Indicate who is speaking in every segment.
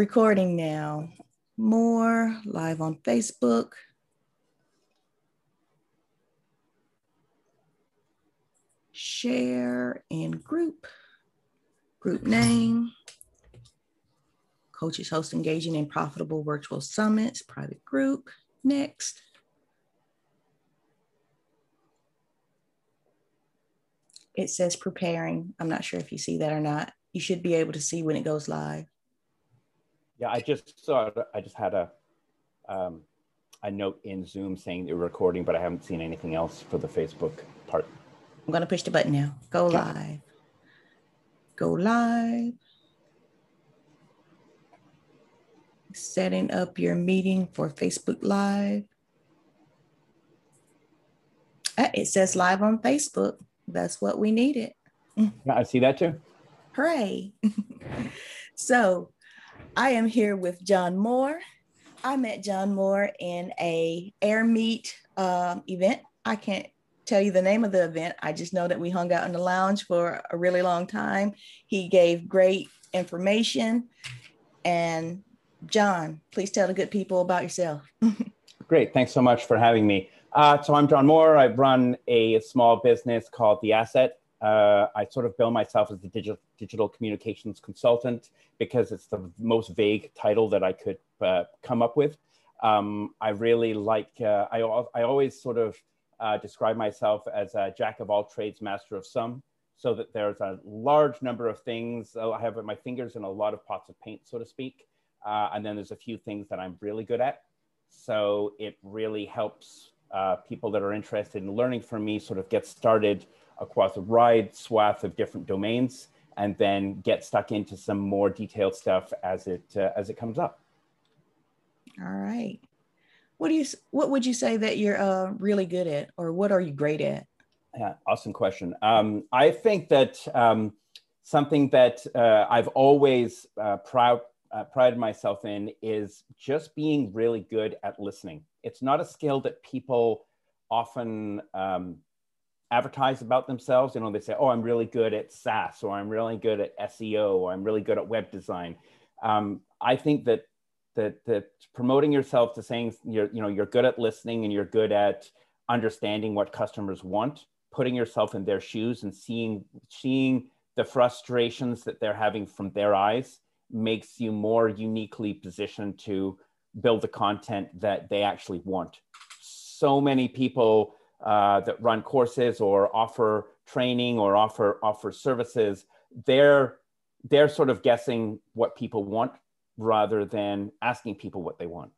Speaker 1: recording now. More live on Facebook. Share in group. Group name. Coaches host engaging in profitable virtual summits, private group. Next. It says preparing. I'm not sure if you see that or not. You should be able to see when it goes live.
Speaker 2: Yeah, I just saw. I just had a um, a note in Zoom saying they're recording, but I haven't seen anything else for the Facebook part.
Speaker 1: I'm going to push the button now. Go live. Go live. Setting up your meeting for Facebook Live. Ah, it says live on Facebook. That's what we needed.
Speaker 2: Yeah, I see that too.
Speaker 1: Hooray. so I am here with Jon Moore. I met Jon Moore in a Airmeet um, event. I can't tell you the name of the event. I just know that we hung out in the lounge for a really long time. He gave great information. And Jon, please tell the good people about yourself.
Speaker 2: Great. Thanks so much for having me. Uh, so I'm Jon Moore. I run a small business called The Asset. Uh, I sort of bill myself as the digital, digital communications consultant because it's the most vague title that I could uh, come up with. Um, I really like, uh, I, I always sort of uh, describe myself as a jack of all trades, master of some, so that there's a large number of things. I have my fingers in a lot of pots of paint, so to speak. Uh, and then there's a few things that I'm really good at. So it really helps uh, people that are interested in learning from me sort of get started across a wide swath of different domains and then get stuck into some more detailed stuff as it uh, as it comes up.
Speaker 1: All right. What do you what would you say that you're uh, really good at or what are you great at?
Speaker 2: Yeah, awesome question. Um, I think that um, something that uh, I've always uh, proud uh, prided myself in is just being really good at listening. It's not a skill that people often um, advertise about themselves. You know, they say, "Oh, I'm really good at SaaS," or "I'm really good at SEO," or "I'm really good at web design." Um, I think that that that promoting yourself to saying you're you know you're good at listening and you're good at understanding what customers want, putting yourself in their shoes and seeing seeing the frustrations that they're having from their eyes makes you more uniquely positioned to build the content that they actually want. So many people uh, that run courses or offer training or offer offer services, they're they're sort of guessing what people want rather than asking people what they want.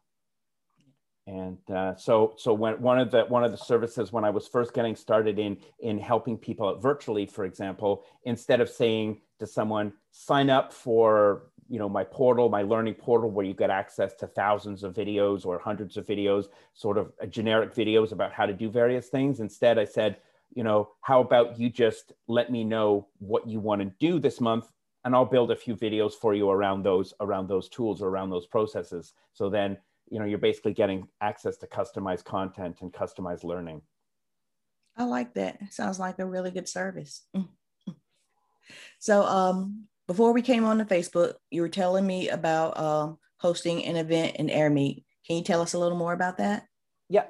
Speaker 2: And uh, so, so when one of the one of the services when I was first getting started in in helping people virtually, for example, instead of saying to someone, sign up for you know my portal my learning portal where you get access to thousands of videos or hundreds of videos sort of generic videos about how to do various things. Instead i said you know how about you just let me know what you want to do this month and i'll build a few videos for you around those around those tools or around those processes. So then you know you're basically getting access to customized content and customized learning.
Speaker 1: I like that. Sounds like a really good service. So um before we came on the Facebook, you were telling me about um, hosting an event in AirMeet. Can you tell us a little more about that?
Speaker 2: Yeah.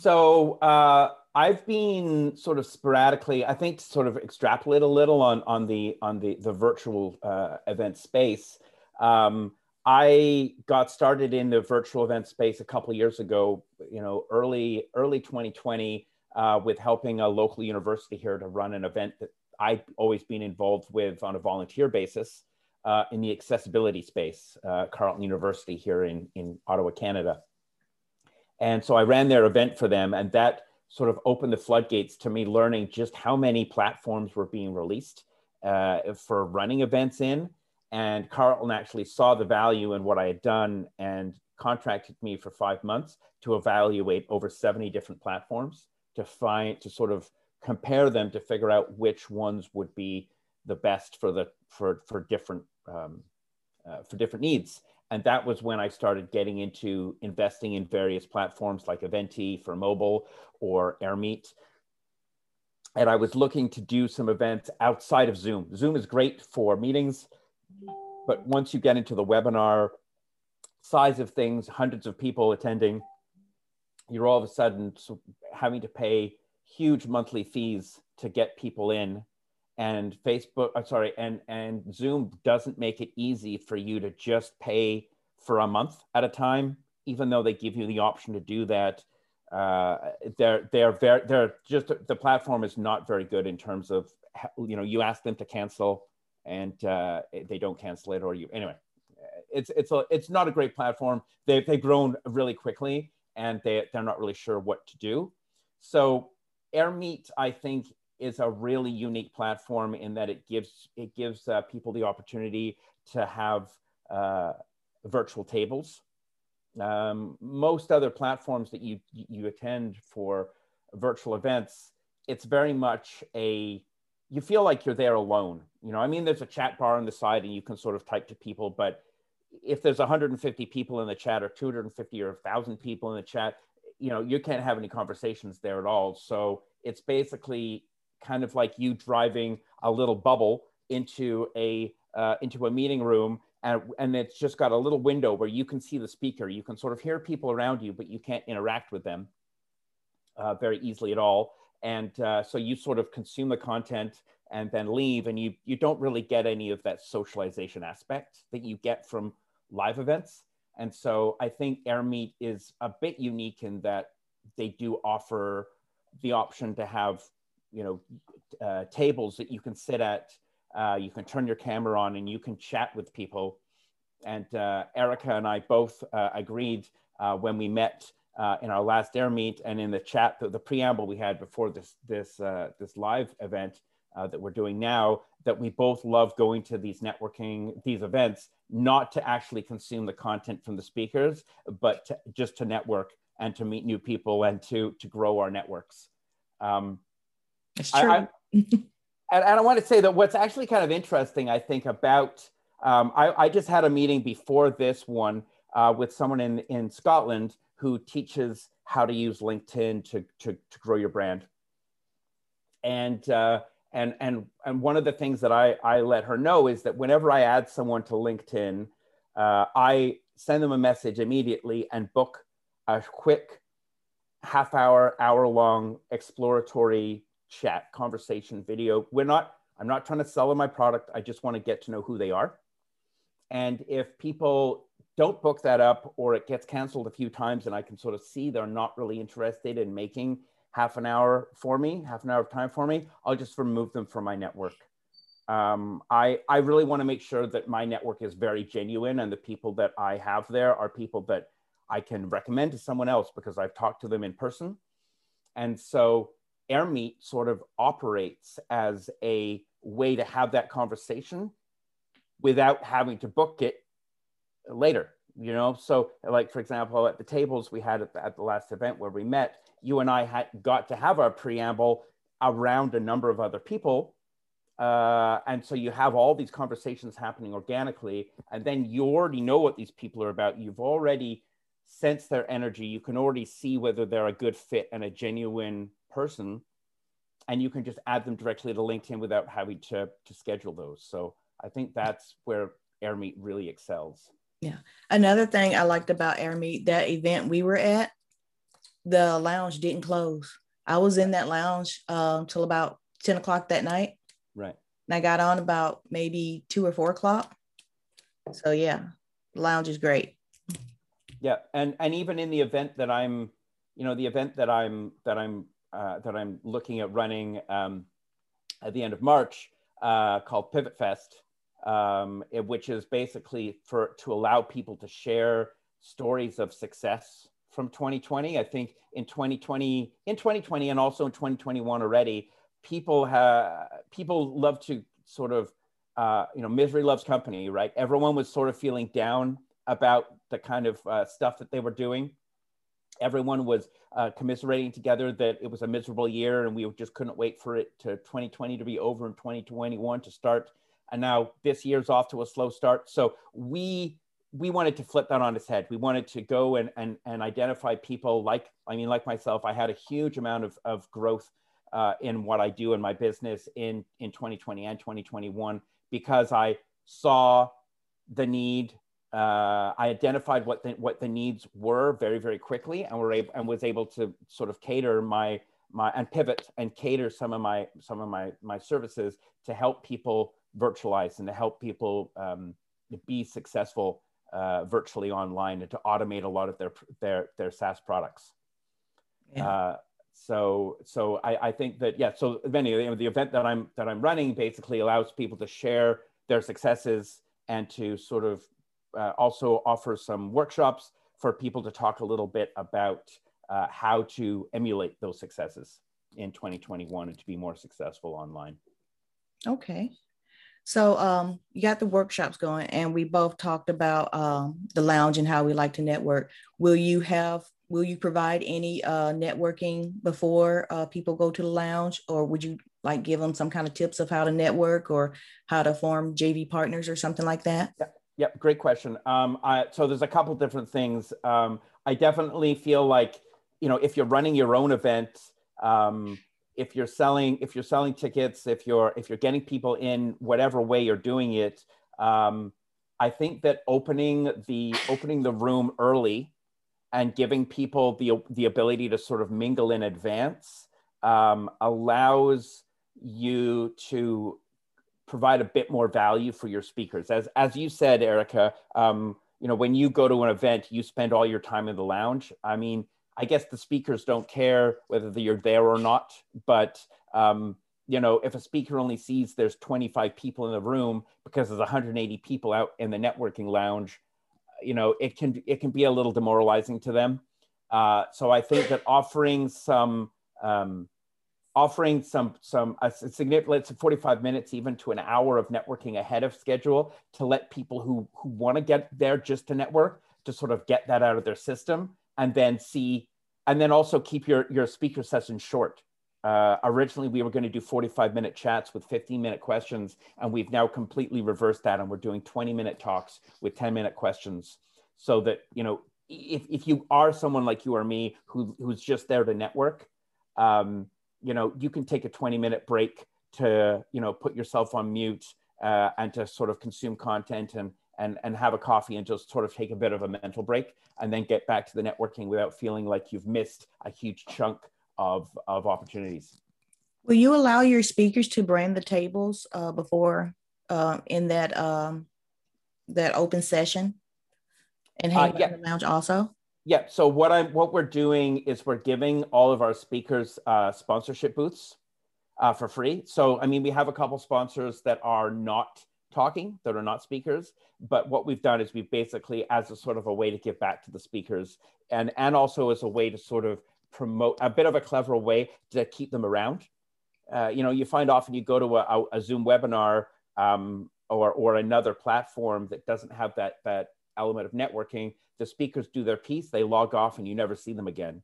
Speaker 2: So uh, I've been sort of sporadically, I think, sort of extrapolate a little on on the on the the virtual uh, event space. Um, I got started in the virtual event space a couple years ago. You know, early early 2020, uh, with helping a local university here to run an event that I've always been involved with on a volunteer basis uh, in the accessibility space, uh, Carleton University here in, in Ottawa, Canada. And so I ran their event for them, and that sort of opened the floodgates to me learning just how many platforms were being released uh, for running events in. And Carleton actually saw the value in what I had done and contracted me for five months to evaluate over 70 different platforms to find, to sort of compare them to figure out which ones would be the best for the for for different um, uh, for different needs. And that was when i started getting into investing in various platforms like eventee for mobile or airmeet. And i was looking to do some events outside of zoom. Zoom is great for meetings but once you get into the webinar size of things, hundreds of people attending, you're all of a sudden having to pay huge monthly fees to get people in. And facebook i'm sorry and and zoom doesn't make it easy for you to just pay for a month at a time even though they give you the option to do that. Uh, they're they're very they're just the platform is not very good in terms of you know you ask them to cancel and uh, they don't cancel it or you anyway. It's it's a it's not a great platform. They've, they've grown really quickly and they, they're not really sure what to do. So airmeet i think is a really unique platform in that it gives it gives uh, people the opportunity to have uh, virtual tables um, most other platforms that you you attend for virtual events, it's very much a you feel like you're there alone. You know, I mean, there's a chat bar on the side and you can sort of type to people, but if there's 150 people in the chat or 250 or 1,000 people in the chat, you know, you can't have any conversations there at all. So it's basically kind of like you driving a little bubble into a uh, into a meeting room and, and it's just got a little window where you can see the speaker. You can sort of hear people around you, but you can't interact with them uh, very easily at all. And uh, so you sort of consume the content and then leave, and you you don't really get any of that socialization aspect that you get from live events. And so I think Airmeet is a bit unique in that they do offer the option to have you know uh, tables that you can sit at uh, you can turn your camera on and you can chat with people. And uh, Ericka and I both uh, agreed uh, when we met uh, in our last Airmeet and in the chat, the, the preamble we had before this this this live event that we're doing now, that we both love going to these networking these events, not to actually consume the content from the speakers, but to, just to network and to meet new people and to to grow our networks. Um,
Speaker 1: That's true. I, I,
Speaker 2: and, and I want to say that what's actually kind of interesting, I think, about um, I, I, just had a meeting before this one uh, with someone in, in Scotland who teaches how to use LinkedIn to, to, to grow your brand. And, uh, and, and, and one of the things that I, I let her know is that whenever I add someone to LinkedIn, uh, I send them a message immediately and book a quick half hour, hour long exploratory chat, conversation, video. We're not, I'm not trying to sell them my product. I just want to get to know who they are. And if people don't book that up or it gets canceled a few times and I can sort of see they're not really interested in making half an hour for me, half an hour of time for me, I'll just remove them from my network. Um, I, I really want to make sure that my network is very genuine and the people that I have there are people that I can recommend to someone else because I've talked to them in person. And so Airmeet sort of operates as a way to have that conversation without having to book it later you know so like for example at the tables we had at the, at the last event where we met you and i had got to have our preamble around a number of other people uh, and so you have all these conversations happening organically and then you already know what these people are about. You've already sensed their energy. You can already see whether they're a good fit and a genuine person and you can just add them directly to linkedin without having to to schedule those. So i think that's where airmeet really excels.
Speaker 1: Yeah. Another thing i liked about airmeet that event we were at the lounge didn't close. I was in that lounge um, till about 10 o'clock that night.
Speaker 2: Right.
Speaker 1: And i got on about maybe two or four o'clock. So yeah the lounge is great.
Speaker 2: Yeah and and even in the event that i'm you know the event that i'm that i'm uh, that I'm looking at running um, at the end of March uh, called Pivot Fest, um, which is basically for to allow people to share stories of success from 2020. I think in 2020, in 2020, and also in 2021 already, people have people love to sort of uh, you know misery loves company, right? Everyone was sort of feeling down about the kind of uh, stuff that they were doing everyone was uh, commiserating together that it was a miserable year and we just couldn't wait for it to 2020 to be over and 2021 to start and now this year's off to a slow start so we we wanted to flip that on its head we wanted to go and and, and identify people like i mean like myself i had a huge amount of, of growth uh, in what i do in my business in in 2020 and 2021 because i saw the need. Uh, I identified what the, what the needs were very, very quickly and were able, and was able to sort of cater my, my, and pivot and cater some of my, some of my, my services to help people virtualize and to help people um, be successful uh, virtually online and to automate a lot of their, their, their SaaS products. Yeah. Uh, so so I, I think that yeah so you the event that i'm that i'm running basically allows people to share their successes and to sort of uh, also offer some workshops for people to talk a little bit about uh, how to emulate those successes in 2021 and to be more successful online
Speaker 1: okay so um, you got the workshops going and we both talked about um, the lounge and how we like to network. Will you have will you provide any uh, networking before uh, people go to the lounge? Or would you like give them some kind of tips of how to network or how to form jv partners or something like that?
Speaker 2: Yeah great question. Um, I, so there's a couple different things. Um, i definitely feel like you know if you're running your own event um, if you're selling if you're selling tickets if you're if you're getting people in whatever way you're doing it um, i think that opening the opening the room early and giving people the, the ability to sort of mingle in advance um, allows you to provide a bit more value for your speakers. As, as you said, Ericka, um, you know, when you go to an event, you spend all your time in the lounge. I mean, I guess the speakers don't care whether you're there or not, but um, you know, if a speaker only sees there's 25 people in the room because there's 180 people out in the networking lounge, you know it can it can be a little demoralizing to them. Uh, so i think that offering some um, offering some some a significant let's 45 minutes even to an hour of networking ahead of schedule to let people who who want to get there just to network to sort of get that out of their system and then see and then also keep your your speaker session short. Uh, originally, we were going to do 45 minute chats with 15 minute questions, and we've now completely reversed that, and we're doing 20 minute talks with 10 minute questions, so that you know if, if you are someone like you or me who, who's just there to network, um, you know you can take a 20 minute break to you know put yourself on mute uh, and to sort of consume content and and and have a coffee and just sort of take a bit of a mental break and then get back to the networking without feeling like you've missed a huge chunk of, of opportunities.
Speaker 1: Will you allow your speakers to brand the tables uh, before uh, in that um, that open session and hang uh, yeah. the lounge also?
Speaker 2: Yeah. So what I'm what we're doing is we're giving all of our speakers uh, sponsorship booths uh, for free. So I mean, we have a couple sponsors that are not talking that are not speakers but what we've done is we've basically as a sort of a way to give back to the speakers and and also as a way to sort of promote a bit of a clever way to keep them around. Uh, you know, you find often you go to a, a Zoom webinar um, or, or another platform that doesn't have that, that element of networking. The speakers do their piece, they log off, and you never see them again.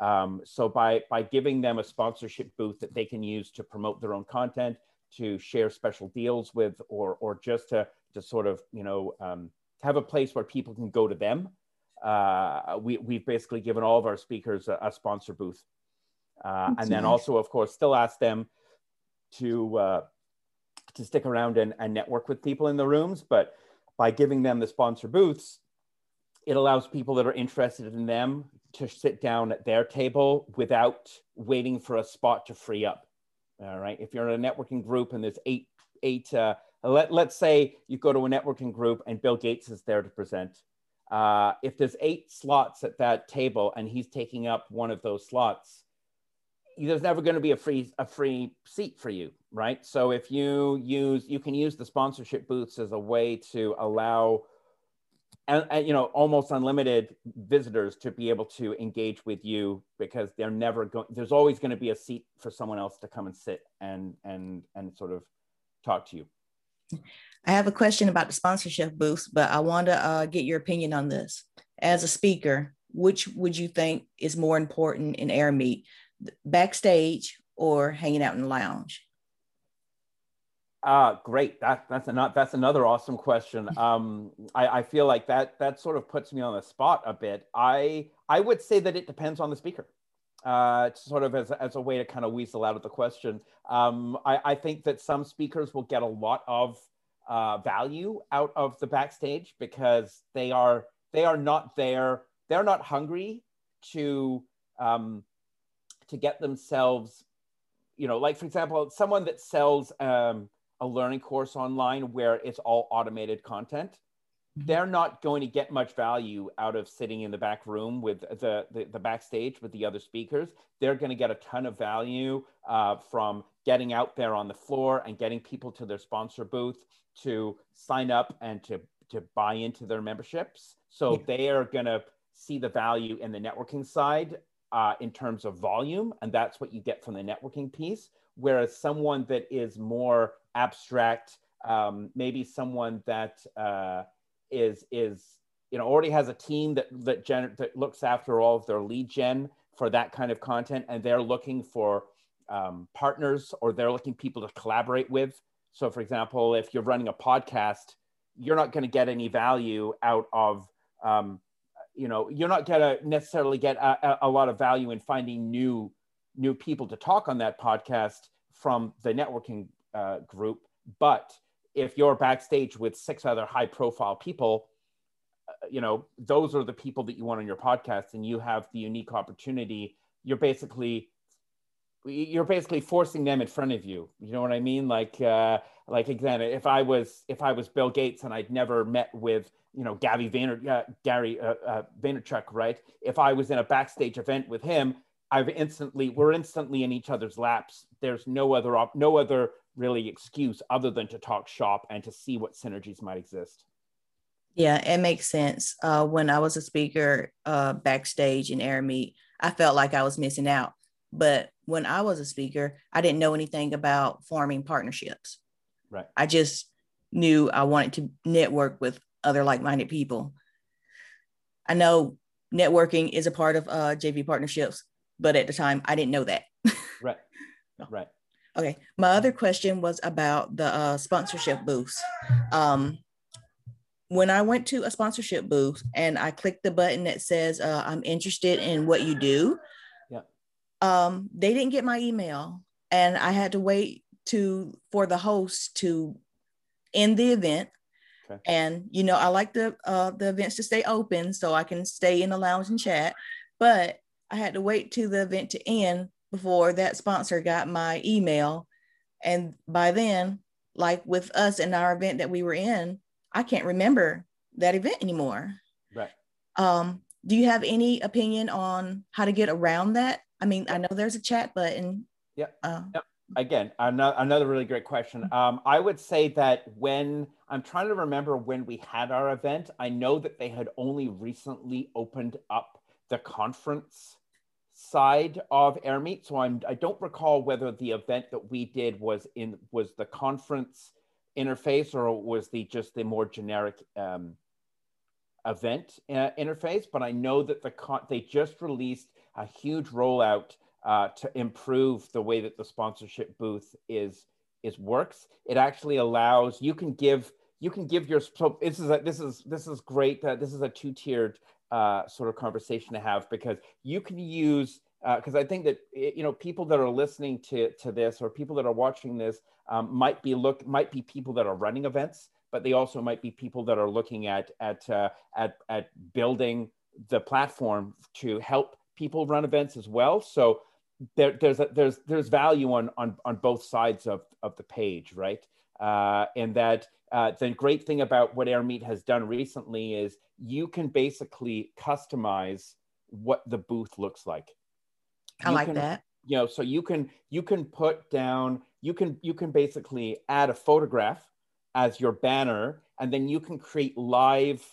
Speaker 2: Um, so by, by giving them a sponsorship booth that they can use to promote their own content, to share special deals with, or, or just to, to sort of, you know, um, have a place where people can go to them uh, we, we've basically given all of our speakers a, a sponsor booth. Uh, and then also, of course, still ask them to, uh, to stick around and, and network with people in the rooms. But by giving them the sponsor booths, it allows people that are interested in them to sit down at their table without waiting for a spot to free up. All right. If you're in a networking group and there's eight, eight, uh, let, let's say you go to a networking group and Bill Gates is there to present uh, if there's eight slots at that table and he's taking up one of those slots, there's never going to be a free a free seat for you, right? So if you use you can use the sponsorship booths as a way to allow you know almost unlimited visitors to be able to engage with you because they're never going there's always going to be a seat for someone else to come and sit and and and sort of talk to you
Speaker 1: I have a question about the sponsorship booths, but I want to uh, get your opinion on this. As a speaker, which would you think is more important in Airmeet backstage or hanging out in the lounge?
Speaker 2: Uh, great. That, that's, an, that's another awesome question. Um, I, I feel like that, that sort of puts me on the spot a bit. I, I would say that it depends on the speaker. Uh, sort of as, as a way to kind of weasel out of the question. Um, I, I think that some speakers will get a lot of uh, value out of the backstage because they are they are not there. They're not hungry to um, to get themselves, you know, like for example, someone that sells um, a learning course online where it's all automated content Mm-hmm. they're not going to get much value out of sitting in the back room with the, the, the backstage with the other speakers. They're going to get a ton of value uh, from getting out there on the floor and getting people to their sponsor booth to sign up and to, to buy into their memberships. So yeah. they are going to see the value in the networking side uh, in terms of volume. And that's what you get from the networking piece. Whereas someone that is more abstract, um, maybe someone that, uh, is is you know already has a team that that, gen- that looks after all of their lead gen for that kind of content, and they're looking for um, partners or they're looking people to collaborate with. So, for example, if you're running a podcast, you're not going to get any value out of um, you know you're not going to necessarily get a, a, lot of value in finding new new people to talk on that podcast from the networking uh, group. But if you're backstage with six other high profile people uh, you know those are the people that you want on your podcast and you have the unique opportunity. You're basically you're basically forcing them in front of you. You know what i mean? Like uh like again if i was if i was bill gates and i'd never met with you know gabby Vayner, uh, gary uh, uh, vaynerchuk right? If i was in a backstage event with him i've instantly we're instantly in each other's laps. There's no other op- no other really excuse other than to talk shop and to see what synergies might exist.
Speaker 1: Yeah, it makes sense. Uh, when I was a speaker uh, backstage in AirMeet, I felt like I was missing out. But when I was a speaker, I didn't know anything about forming partnerships.
Speaker 2: Right.
Speaker 1: I just knew I wanted to network with other like-minded people. I know networking is a part of uh, JV partnerships, but at the time I didn't know that.
Speaker 2: right. Right.
Speaker 1: Okay. My other question was about the uh, sponsorship booths. Um, when I went to a sponsorship booth and I clicked the button that says uh, I'm interested in what you do,
Speaker 2: yeah.
Speaker 1: um, they didn't get my email, and I had to wait to for the host to end the event. Okay. And you know, I like the uh, the events to stay open so I can stay in the lounge and chat, but I had to wait to the event to end before that sponsor got my email. And by then, like with us and our event that we were in, I can't remember that event anymore.
Speaker 2: Right.
Speaker 1: Um, do you have any opinion on how to get around that? I mean, I know there's a chat button.
Speaker 2: Yeah. Uh, yep. Again, another, another really great question. Um, I would say that when I'm trying to remember when we had our event, I know that they had only recently opened up the conference side of AirMeet. So I'm I don't recall whether the event that we did was in was the conference interface or was the just the more generic um, event uh, interface. But I know that the con- they just released a huge rollout uh, to improve the way that the sponsorship booth is is works. It actually allows you can give you can give your so this is a, this is this is great. Uh, this is a two tiered uh, sort of conversation to have because you can use because uh, I think that you know people that are listening to to this or people that are watching this um, might be look might be people that are running events, but they also might be people that are looking at at uh, at at building the platform to help people run events as well. So there, there's a, there's there's value on on on both sides of of the page, right? Uh, and that uh, the great thing about what AirMeet has done recently is you can basically customize what the booth looks like.
Speaker 1: I like can, that.
Speaker 2: You know, so you can you can put down you can you can basically add a photograph as your banner, and then you can create live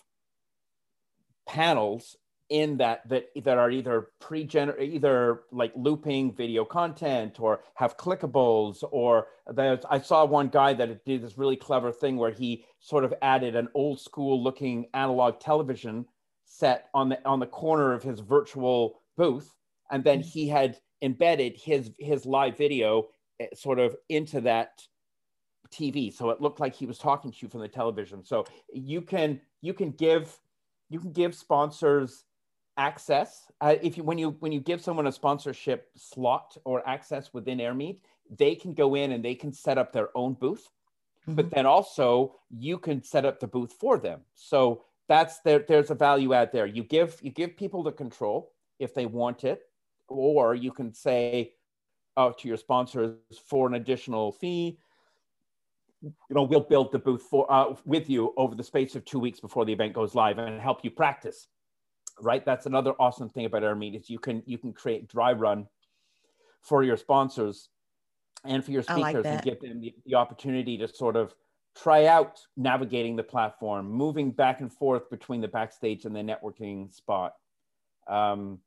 Speaker 2: panels in that that that are either pre-gener either like looping video content or have clickables or there's I saw one guy that did this really clever thing where he sort of added an old school looking analog television set on the on the corner of his virtual booth. And then he had embedded his his live video eh, sort of into that TV so it looked like he was talking to you from the television. So you can you can give you can give sponsors access uh, if you when you when you give someone a sponsorship slot or access within airmeet they can go in and they can set up their own booth mm-hmm. but then also you can set up the booth for them. So that's there. There's a value add there. You give you give people the control if they want it, or you can say uh, to your sponsors for an additional fee. You know, we'll build the booth for uh, with you over the space of two weeks before the event goes live and help you practice. Right. That's another awesome thing about our AirMeet is you can you can create dry run for your sponsors and for your speakers like and give them the, the opportunity to sort of try out navigating the platform, moving back and forth between the backstage and the networking spot. Um,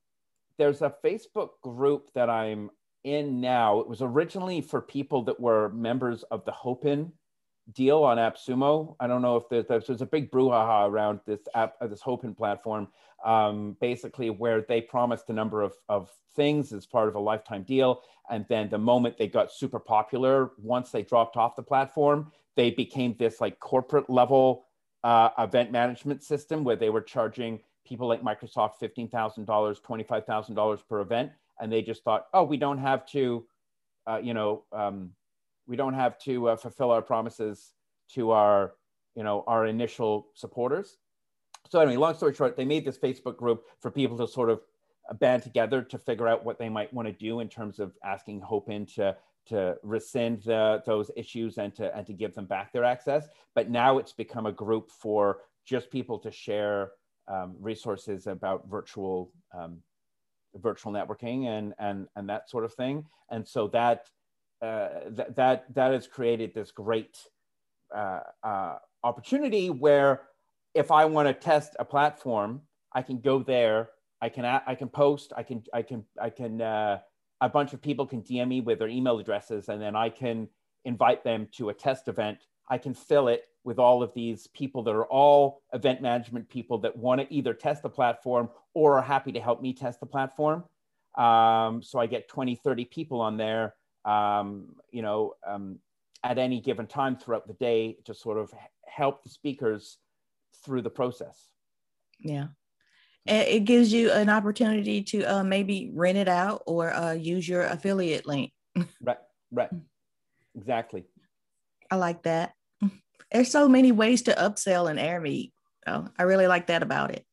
Speaker 2: there's a Facebook group that I'm in now. It was originally for people that were members of the Hopin deal on AppSumo. I don't know if there's, there's a big brouhaha around this app, uh, this Hopin platform, um, basically where they promised a number of, of things as part of a lifetime deal. And then the moment they got super popular, once they dropped off the platform, they became this like corporate level uh, event management system where they were charging people like Microsoft $15,000, $25,000 per event. And they just thought, oh, we don't have to, uh, you know, um, we don't have to uh, fulfill our promises to our, you know, our initial supporters. So anyway, long story short, they made this Facebook group for people to sort of band together to figure out what they might want to do in terms of asking Hopin to to rescind the, those issues and to and to give them back their access. But now it's become a group for just people to share um, resources about virtual um, virtual networking and and and that sort of thing. And so that uh, th- that that has created this great uh, uh, opportunity where if I want to test a platform, I can go there. I can I can post. I can I can I can uh, a bunch of people can DM me with their email addresses, and then I can invite them to a test event. I can fill it with all of these people that are all event management people that want to either test the platform or are happy to help me test the platform. Um, so I get 20, 30 people on there um, you know, um, at any given time throughout the day to sort of help the speakers through the process.
Speaker 1: Yeah. It gives you an opportunity to uh, maybe rent it out or uh, use your affiliate link.
Speaker 2: right, right. Exactly.
Speaker 1: I like that. There's so many ways to upsell an AirMeet. Oh, I really like that about it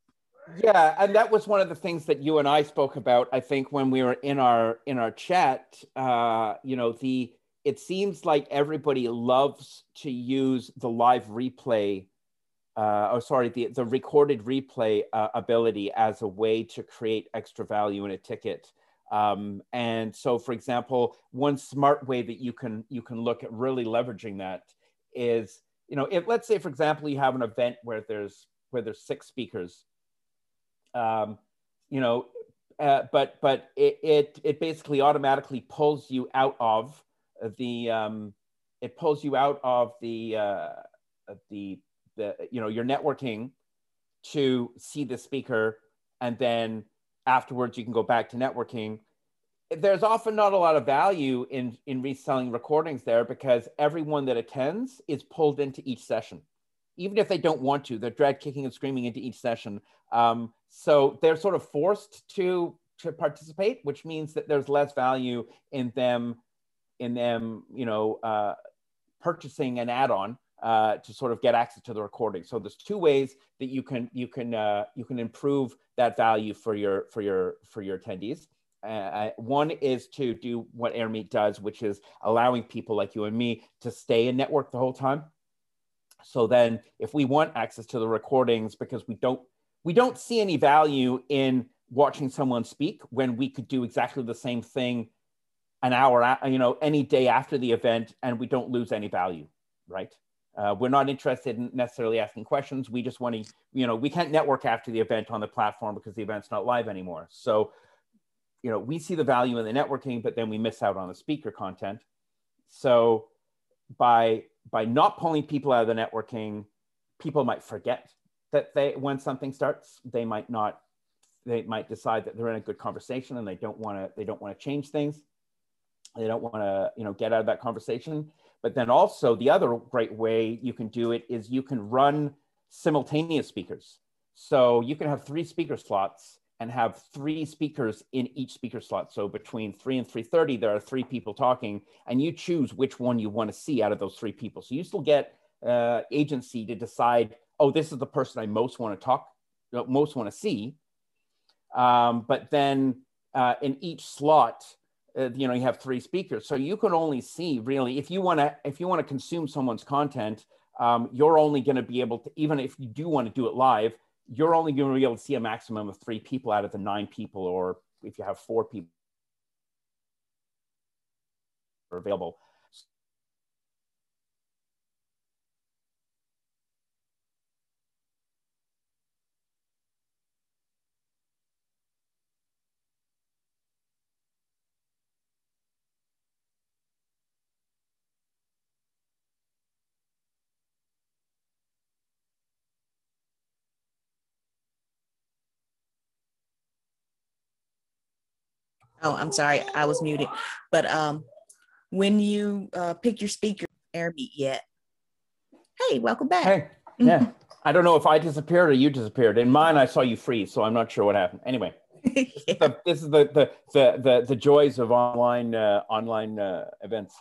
Speaker 2: yeah and that was one of the things that you and i spoke about i think when we were in our in our chat. Uh you know the it seems like everybody loves to use the live replay uh, oh sorry the, the recorded replay uh, ability as a way to create extra value in a ticket. Um, and so for example one smart way that you can you can look at really leveraging that is you know if let's say for example you have an event where there's where there's six speakers um, you know, uh, but but it, it, it basically automatically pulls you out of the um, it pulls you out of the uh, the the you know your networking to see the speaker and then afterwards you can go back to networking. There's often not a lot of value in in reselling recordings there because everyone that attends is pulled into each session even if they don't want to they're dragged kicking and screaming into each session um, so they're sort of forced to to participate, which means that there's less value in them in them, you know, uh, purchasing an add-on uh, to sort of get access to the recording. So there's two ways that you can you can uh, you can improve that value for your for your for your attendees. Uh, one is to do what AirMeet does, which is allowing people like you and me to stay in network the whole time. So then, if we want access to the recordings because we don't we don't see any value in watching someone speak when we could do exactly the same thing an hour, you know, any day after the event, and we don't lose any value, right? Uh, we're not interested in necessarily asking questions. We just want to, you know, we can't network after the event on the platform because the event's not live anymore. So, you know, we see the value in the networking, but then we miss out on the speaker content. So, by by not pulling people out of the networking, people might forget that they when something starts they might not they might decide that they're in a good conversation and they don't want to they don't want to change things. They don't want to you know get out of that conversation. But then also the other great way you can do it is you can run simultaneous speakers. So you can have three speaker slots and have three speakers in each speaker slot. So between three and 3.30, there are three people talking and you choose which one you want to see out of those three people. So you still get uh, agency to decide, oh, this is the person I most want to talk, uh, most want to see. Um, but then uh, in each slot, uh, you know, you have three speakers. So you can only see really, if you want to, if you want to consume someone's content, um, you're only going to be able to, even if you do want to do it live, you're only going to be able to see a maximum of three people out of the nine people, or if you have four people available.
Speaker 1: Oh, I'm sorry, I was muted. But um, when you uh, pick your speaker, AirMeet yet? Hey, welcome back.
Speaker 2: Hey, yeah. I don't know if I disappeared or you disappeared. In mine, I saw you freeze, so I'm not sure what happened. Anyway, yeah. this, is the, the, the, the, the joys of online uh, online uh, events.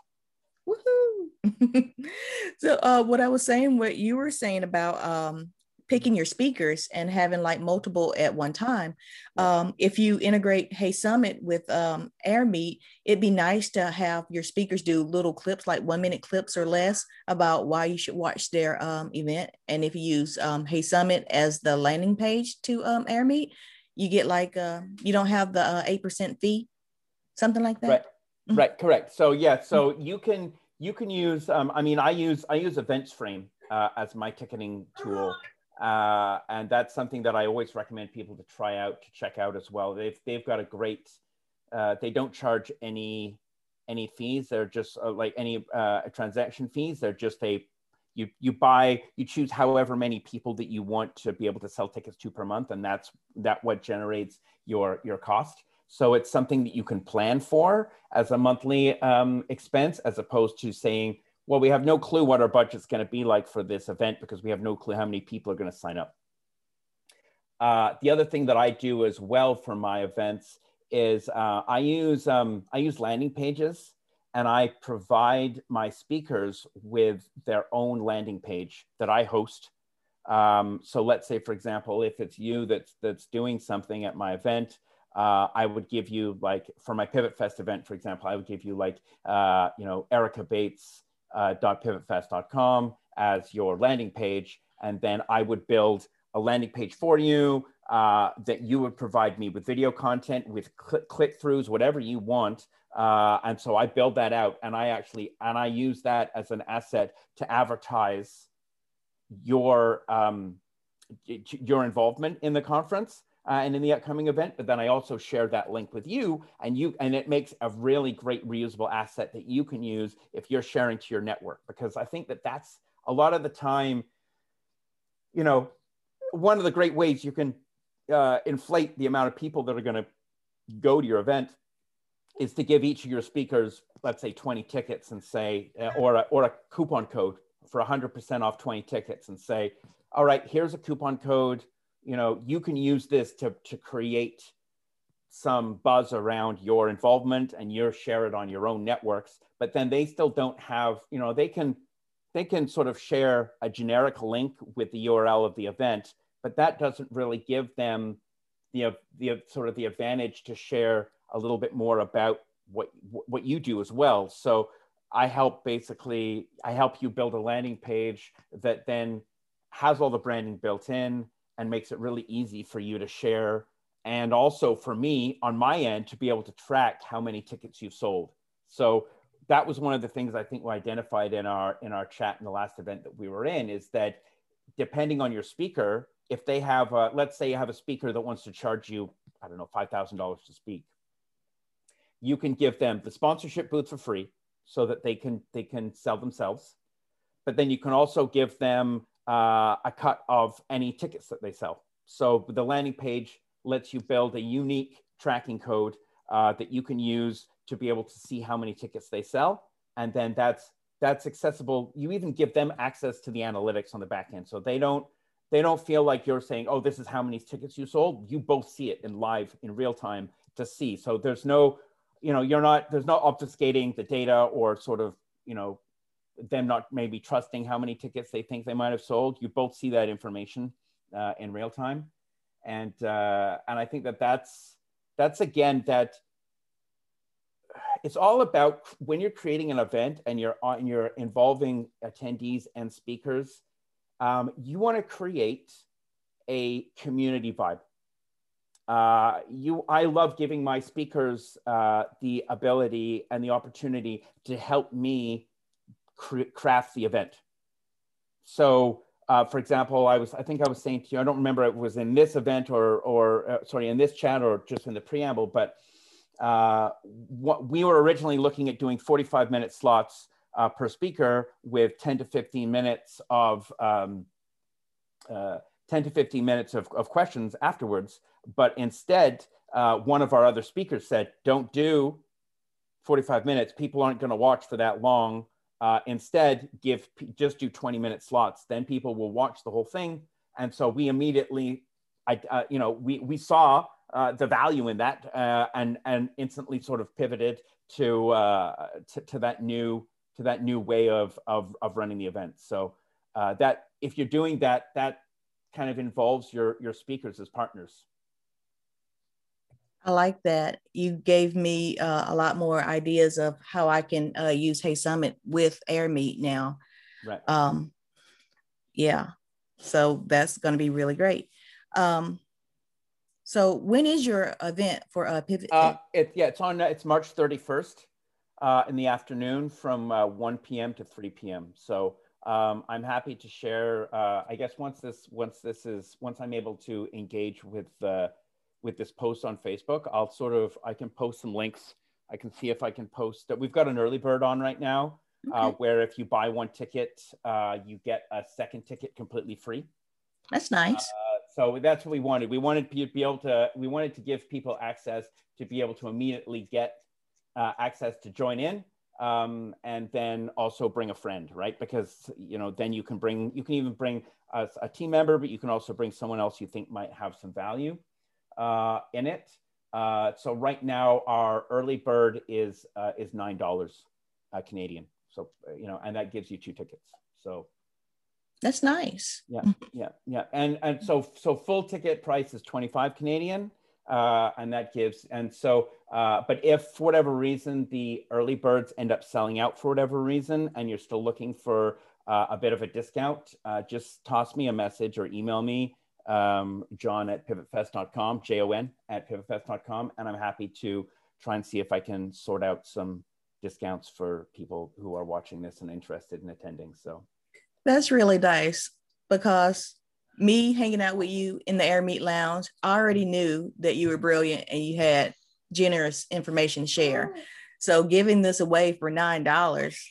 Speaker 1: Woohoo! so, uh, what I was saying, what you were saying about um, picking your speakers and having like multiple at one time. Um, if you integrate HeySummit with um, AirMeet, it'd be nice to have your speakers do little clips, like one minute clips or less, about why you should watch their um, event. And if you use um, HeySummit as the landing page to um, AirMeet, you get like uh, you don't have the uh, eight percent fee, something like that.
Speaker 2: Right. Mm-hmm. Right. Correct. So yeah. So you can you can use. Um, I mean, I use I use EventsFrame uh, as my ticketing tool. Uh, and that's something that I always recommend people to try out to check out as well. They've they've got a great. Uh, they don't charge any any fees. They're just uh, like any uh, transaction fees. They're just a you you buy you choose however many people that you want to be able to sell tickets to per month, and that's that what generates your your cost. So it's something that you can plan for as a monthly um, expense, as opposed to saying well, we have no clue what our budget's going to be like for this event because we have no clue how many people are going to sign up. Uh, the other thing that I do as well for my events is uh, I use um, I use landing pages and I provide my speakers with their own landing page that I host. Um, so let's say, for example, if it's you that's that's doing something at my event, uh, I would give you like for my Pivot Fest event, for example, I would give you like uh, you know Ericka Bates uh, .pivotfest.com as your landing page, and then I would build a landing page for you uh, that you would provide me with video content, with cl- click throughs, whatever you want. Uh, and so I build that out, and I actually and I use that as an asset to advertise your um, your involvement in the conference uh, and in the upcoming event, but then I also share that link with you and you, and it makes a really great reusable asset that you can use if you're sharing to your network, because I think that that's a lot of the time, you know, one of the great ways you can uh, inflate the amount of people that are going to go to your event is to give each of your speakers, let's say 20 tickets and say, uh, or, a, or a coupon code for 100% off 20 tickets and say, all right, here's a coupon code you know, you can use this to, to create some buzz around your involvement and you share it on your own networks, but then they still don't have, you know, they can, they can sort of share a generic link with the URL of the event, but that doesn't really give them the, the sort of the advantage to share a little bit more about what, what you do as well. So I help basically, I help you build a landing page that then has all the branding built in, and makes it really easy for you to share. And also for me on my end to be able to track how many tickets you've sold. So that was one of the things i think we identified in our in our chat in the last event that we were in is that depending on your speaker if they have a, let's say you have a speaker that wants to charge you i don't know $5000 to speak you can give them the sponsorship booth for free so that they can they can sell themselves. But then you can also give them uh, a cut of any tickets that they sell. So the landing page lets you build a unique tracking code uh, that you can use to be able to see how many tickets they sell. And then that's that's accessible. You even give them access to the analytics on the back end. So they don't they don't feel like you're saying, oh, this is how many tickets you sold. You both see it in live in real time to see. So there's no, you know, you're not, there's no obfuscating the data or sort of, you know, them not maybe trusting how many tickets they think they might have sold. You both see that information uh, in real time. And, uh, and I think that that's, that's again, that it's all about when you're creating an event and you're on, you're involving attendees and speakers, um, you want to create a community vibe. Uh, you, I love giving my speakers uh, the ability and the opportunity to help me craft the event. So, uh, for example, I was, I think I was saying to you, I don't remember it was in this event or, or uh, sorry, in this chat or just in the preamble, but uh, what we were originally looking at doing 45 minute slots uh, per speaker with 10 to 15 minutes of um, uh, 10 to 15 minutes of, of questions afterwards. But instead, uh, one of our other speakers said, don't do 45 minutes. People aren't going to watch for that long. Uh, instead, give just do 20 minute slots. Then people will watch the whole thing. And so we immediately, I, uh, you know, we, we saw uh, the value in that uh, and and instantly sort of pivoted to, uh, to, to that new to that new way of of, of running the event. So uh, that if you're doing that, that kind of involves your your speakers as partners.
Speaker 1: I like that. You gave me uh, a lot more ideas of how I can uh, use HeySummit with Airmeet now.
Speaker 2: Right.
Speaker 1: Um, yeah. So that's going to be really great. Um, so when is your event for uh, Pivot?
Speaker 2: Uh, it, yeah, it's on. It's March thirty first uh, in the afternoon from uh, one p.m. to three p.m. So um, I'm happy to share. Uh, I guess once this once this is once I'm able to engage with uh, with this post on Facebook, I'll sort of I can post some links. I can see if I can post. That we've got an early bird on right now, uh, where if you buy one ticket, you get a second ticket completely free.
Speaker 1: That's nice
Speaker 2: so that's what we wanted. We wanted to be able to, we wanted to give people access to be able to immediately get uh, access to join in um, and then also bring a friend, right? Because, you know, then you can bring, you can even bring a, a team member, but you can also bring someone else you think might have some value uh, in it. Uh, so right now our early bird is, uh, is $9 uh, Canadian. So, you know, and that gives you two tickets. So
Speaker 1: that's nice.
Speaker 2: Yeah, yeah, yeah. And and so so full ticket price is 25 Canadian. Uh, and that gives and so uh, but if for whatever reason the early birds end up selling out for whatever reason and you're still looking for uh, a bit of a discount uh, just toss me a message or email me um, jon at pivotfest.com j-o-n at pivotfest.com and i'm happy to try and see if i can sort out some discounts for people who are watching this and interested in attending so
Speaker 1: that's really nice because me hanging out with you in the Airmeet Lounge, I already knew that you were brilliant and you had generous information to share. So giving this away for nine dollars,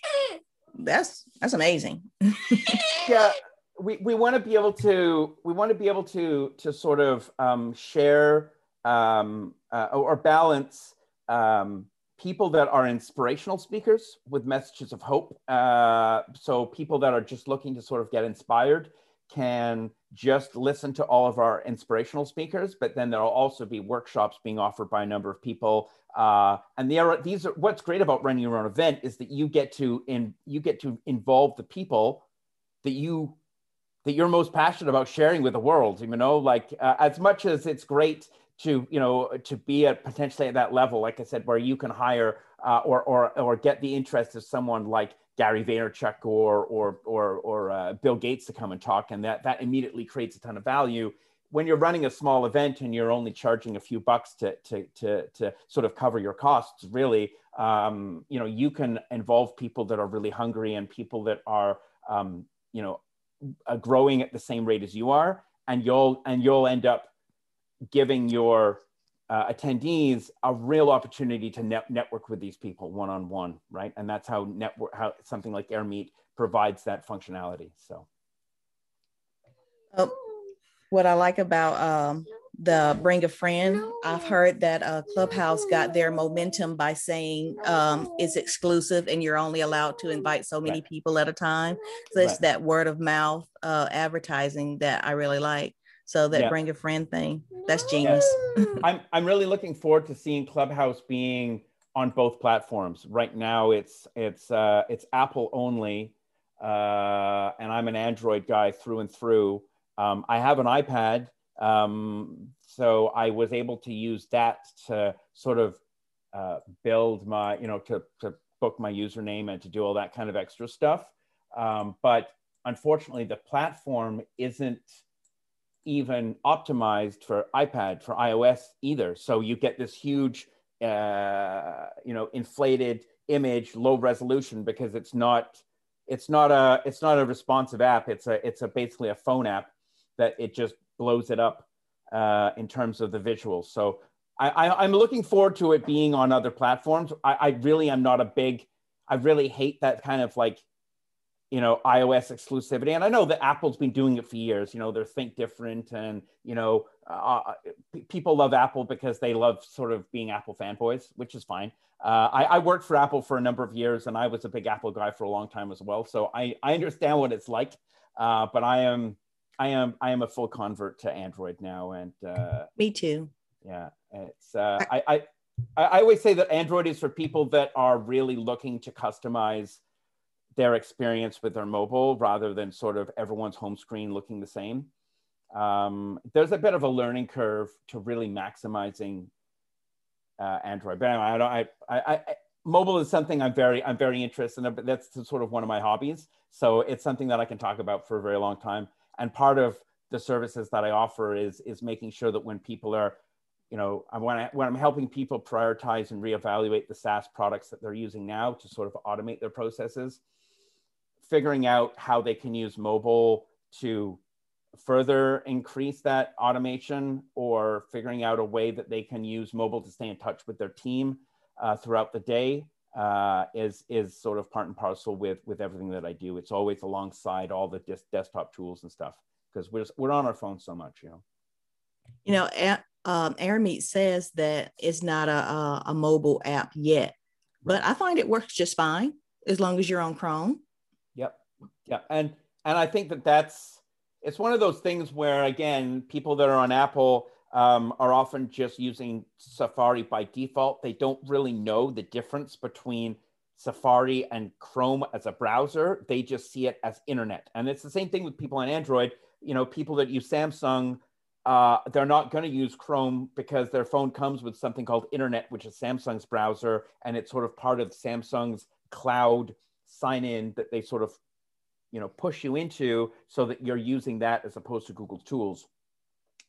Speaker 1: that's that's amazing.
Speaker 2: yeah, we, we want to be able to we want to be able to to sort of um, share um, uh, or balance um, people that are inspirational speakers with messages of hope. Uh, so people that are just looking to sort of get inspired can just listen to all of our inspirational speakers, but then there'll also be workshops being offered by a number of people. Uh, and are, these are what's great about running your own event is that you get to in you get to involve the people that you that you're most passionate about sharing with the world. You know, like uh, as much as it's great to you know to be at potentially at that level like i said where you can hire uh, or or or get the interest of someone like gary vaynerchuk or or or, or uh, bill gates to come and talk and that that immediately creates a ton of value when you're running a small event and you're only charging a few bucks to to to, to sort of cover your costs really um, you know you can involve people that are really hungry and people that are um, you know uh, growing at the same rate as you are and you'll and you'll end up giving your uh, attendees a real opportunity to net- network with these people one on one, right? And that's how network how something like Airmeet provides that functionality. So,
Speaker 1: uh, what I like about um, the bring a friend. I've heard that uh, Clubhouse got their momentum by saying um, it's exclusive and you're only allowed to invite so many right. people at a time. So it's right. that word of mouth uh, advertising that I really like. So that yeah. bring a friend thing, that's genius.
Speaker 2: Yeah. I'm I'm really looking forward to seeing Clubhouse being on both platforms. Right now, it's it's uh, it's Apple only, uh, and I'm an Android guy through and through. Um, I have an iPad, um, so I was able to use that to sort of uh, build my, you know, to, to book my username and to do all that kind of extra stuff. Um, but unfortunately, the platform isn't even optimized for iPad, for iOS either. So you get this huge, uh, you know, inflated image, low resolution because it's not, it's not a, it's not a responsive app. It's a, it's a basically a phone app that it just blows it up uh, in terms of the visuals. So I, am looking forward to it being on other platforms. I, I, really am not a big, I really hate that kind of like, you know, iOS exclusivity. And I know that Apple's been doing it for years. You know, they're think different, and you know, uh, uh people love Apple because they love sort of being Apple fanboys, which is fine. Uh, I, I, worked for Apple for a number of years, and I was a big Apple guy for a long time as well. So I, I understand what it's like. Uh, but I am I am I am a full convert to Android now, and uh,
Speaker 1: me too.
Speaker 2: Yeah, it's uh, I, I I always say that Android is for people that are really looking to customize their experience with their mobile rather than sort of everyone's home screen looking the same. Um, there's a bit of a learning curve to really maximizing uh, Android, but anyway, I don't. I, I, I mobile is something I'm very I'm very interested in. But that's sort of one of my hobbies, so it's something that I can talk about for a very long time and part of the services that I offer is is making sure that when people are, you know, when, I, when I'm helping people prioritize and reevaluate the SaaS products that they're using now to sort of automate their processes, figuring out how they can use mobile to further increase that automation or figuring out a way that they can use mobile to stay in touch with their team uh, throughout the day uh, is is sort of part and parcel with with everything that I do. It's always alongside all the des- desktop tools and stuff because we're we're on our phone so much, you know.
Speaker 1: You know, um, Airmeet says that it's not a, a, a mobile app yet, but I find it works just fine as long as you're on Chrome.
Speaker 2: Yep, yep, and and I think that that's it's one of those things where again, people that are on Apple um, are often just using Safari by default. They don't really know the difference between Safari and Chrome as a browser. They just see it as internet. And it's the same thing with people on Android. You know, people that use Samsung, uh, they're not going to use Chrome because their phone comes with something called Internet, which is Samsung's browser, and it's sort of part of Samsung's cloud sign in that they sort of, you know, push you into so that you're using that as opposed to Google's tools.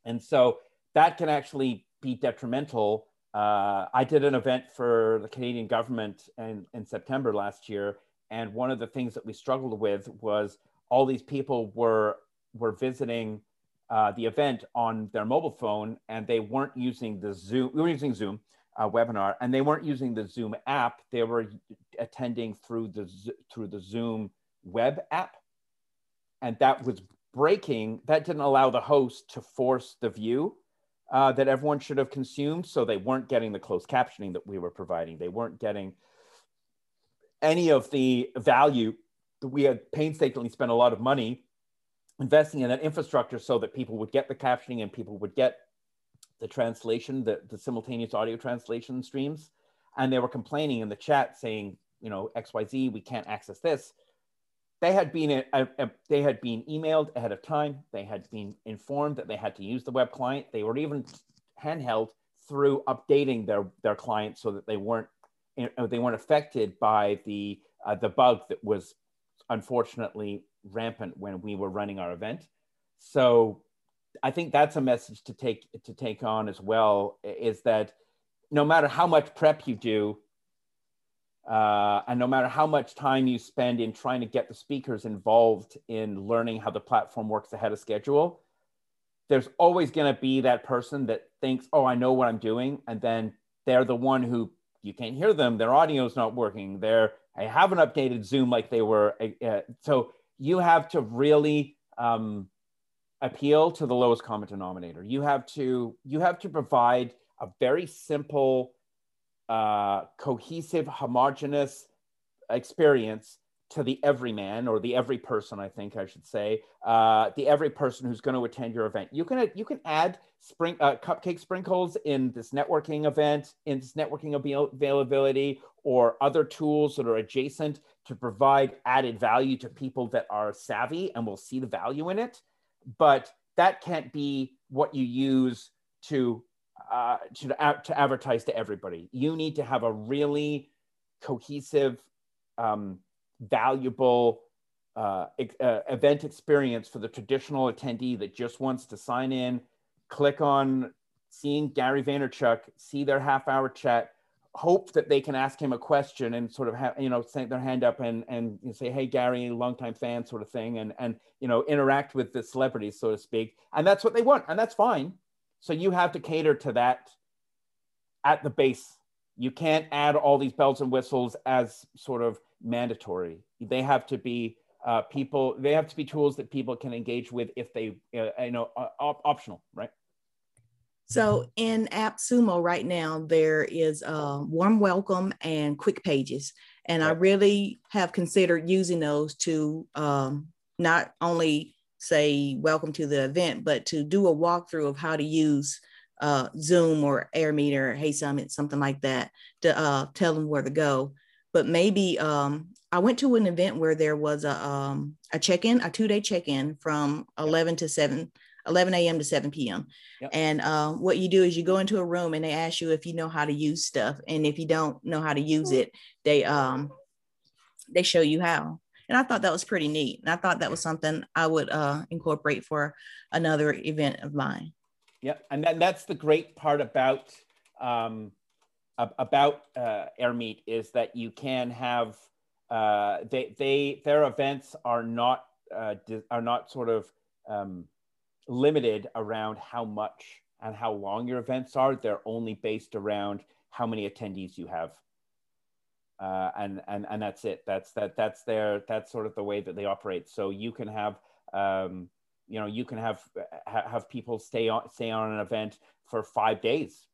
Speaker 2: And so that can actually be detrimental. Uh, I did an event for the Canadian government in, in September last year, and one of the things that we struggled with was all these people were were visiting uh, the event on their mobile phone, and they weren't using the Zoom. We were using Zoom uh, webinar, and they weren't using the Zoom app. They were attending through the through the Zoom web app, and that was breaking. That didn't allow the host to force the view uh, that everyone should have consumed. So they weren't getting the closed captioning that we were providing. They weren't getting any of the value that we had painstakingly spent a lot of money investing in that infrastructure so that people would get the captioning and people would get the translation, the, the simultaneous audio translation streams. And they were complaining in the chat saying, you know, XYZ, we can't access this they had been a, a, a, they had been emailed ahead of time. They had been informed that they had to use the web client. They were even handheld through updating their their client so that they weren't you know, they weren't affected by the uh, the bug that was unfortunately rampant when we were running our event. So I think that's a message to take to take on as well is that no matter how much prep you do, uh, and no matter how much time you spend in trying to get the speakers involved in learning how the platform works ahead of schedule, there's always going to be that person that thinks, oh, I know what I'm doing. And then they're the one who you can't hear them. Their audio's not working. They're, I haven't updated Zoom like they were. Uh, uh so you have to really um, appeal to the lowest common denominator. You have to you have to provide a very simple, uh, cohesive, homogenous experience to the everyman or the every person, I think I should say, uh, the every person who's going to attend your event. You can you can add spring uh, cupcake sprinkles in this networking event, in this networking availability, or other tools that are adjacent to provide added value to people that are savvy and will see the value in it. But that can't be what you use to uh, to, advertise to everybody. You need to have a really cohesive um, valuable uh, uh, event experience for the traditional attendee that just wants to sign in, click on seeing Gary Vaynerchuk, see their half hour chat, hope that they can ask him a question and sort of have, you know, send their hand up and, and say, Hey, Gary, longtime fan sort of thing. And, and, you know, interact with the celebrities, so to speak. And that's what they want. And that's fine. So you have to cater to that at the base. You can't add all these bells and whistles as sort of mandatory. They have to be uh, people. They have to be tools that people can engage with if they, uh, you know, op- optional, right?
Speaker 1: So in AppSumo right now, there is a warm welcome and quick pages. And I really have considered using those to um, not only say welcome to the event, but to do a walkthrough of how to use uh, Zoom or Air Airmeet or HeySummit, something like that, to uh, tell them where to go but maybe um, I went to an event where there was a, um, a check-in, a two-day check-in from 11 to 7, 11 a.m. to 7 p.m. Yep. And uh, what you do is you go into a room and they ask you if you know how to use stuff. And if you don't know how to use it, they um, they show you how. And I thought that was pretty neat. And I thought that was something I would uh, incorporate for another event of mine.
Speaker 2: Yeah, and then that's the great part about um, about uh, Airmeet is that you can have uh, they they their events are not uh, are not sort of um, limited around how much and how long your events are. They're only based around how many attendees you have. Uh, and and and that's it. That's that. That's their. That's sort of the way that they operate. So you can have, um, you know, you can have have people stay on stay on an event for five days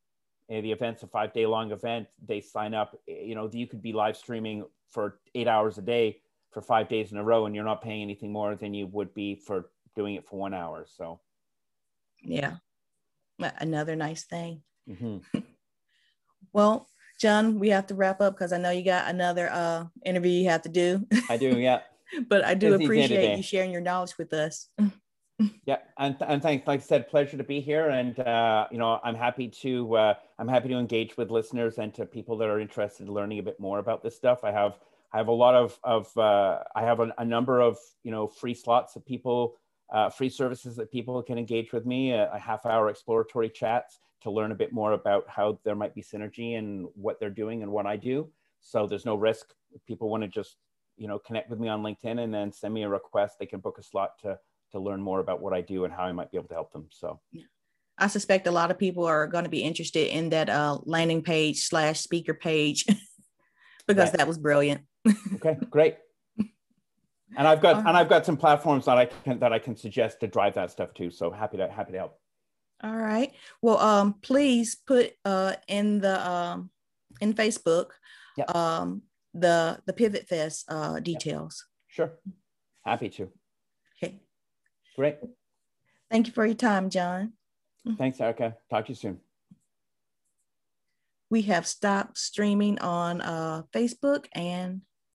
Speaker 2: the event's a five day long event they sign up you know you could be live streaming for eight hours a day for five days in a row and you're not paying anything more than you would be for doing it for one hour so
Speaker 1: yeah another nice thing mm-hmm. well jon we have to wrap up because i know you got another uh interview you have to do
Speaker 2: i do yeah
Speaker 1: but i do appreciate you sharing your knowledge with us
Speaker 2: yeah, and and thanks. Like I said, pleasure to be here, and uh, you know, I'm happy to uh, I'm happy to engage with listeners and to people that are interested in learning a bit more about this stuff. I have I have a lot of of uh, I have a, a, number of you know free slots that people uh, free services that people can engage with me. A, a, half hour exploratory chats to learn a bit more about how there might be synergy and what they're doing and what I do. So there's no risk. If people want to just you know connect with me on LinkedIn and then send me a request, they can book a slot to to learn more about what I do and how I might be able to help them. So,
Speaker 1: I suspect a lot of people are going to be interested in that uh, landing page slash speaker page because right. that was brilliant.
Speaker 2: okay, great. And I've got and I've got some platforms that I can that I can suggest to drive that stuff too. So happy to happy to help.
Speaker 1: All right. Well, um, please put uh in the um in Facebook yep. um the the Pivot Fest uh details.
Speaker 2: Yep. Sure. Happy to.
Speaker 1: Okay.
Speaker 2: Great.
Speaker 1: Thank you for your time, Jon.
Speaker 2: Thanks, Ericka. Talk to you soon.
Speaker 1: We have stopped streaming on uh, Facebook and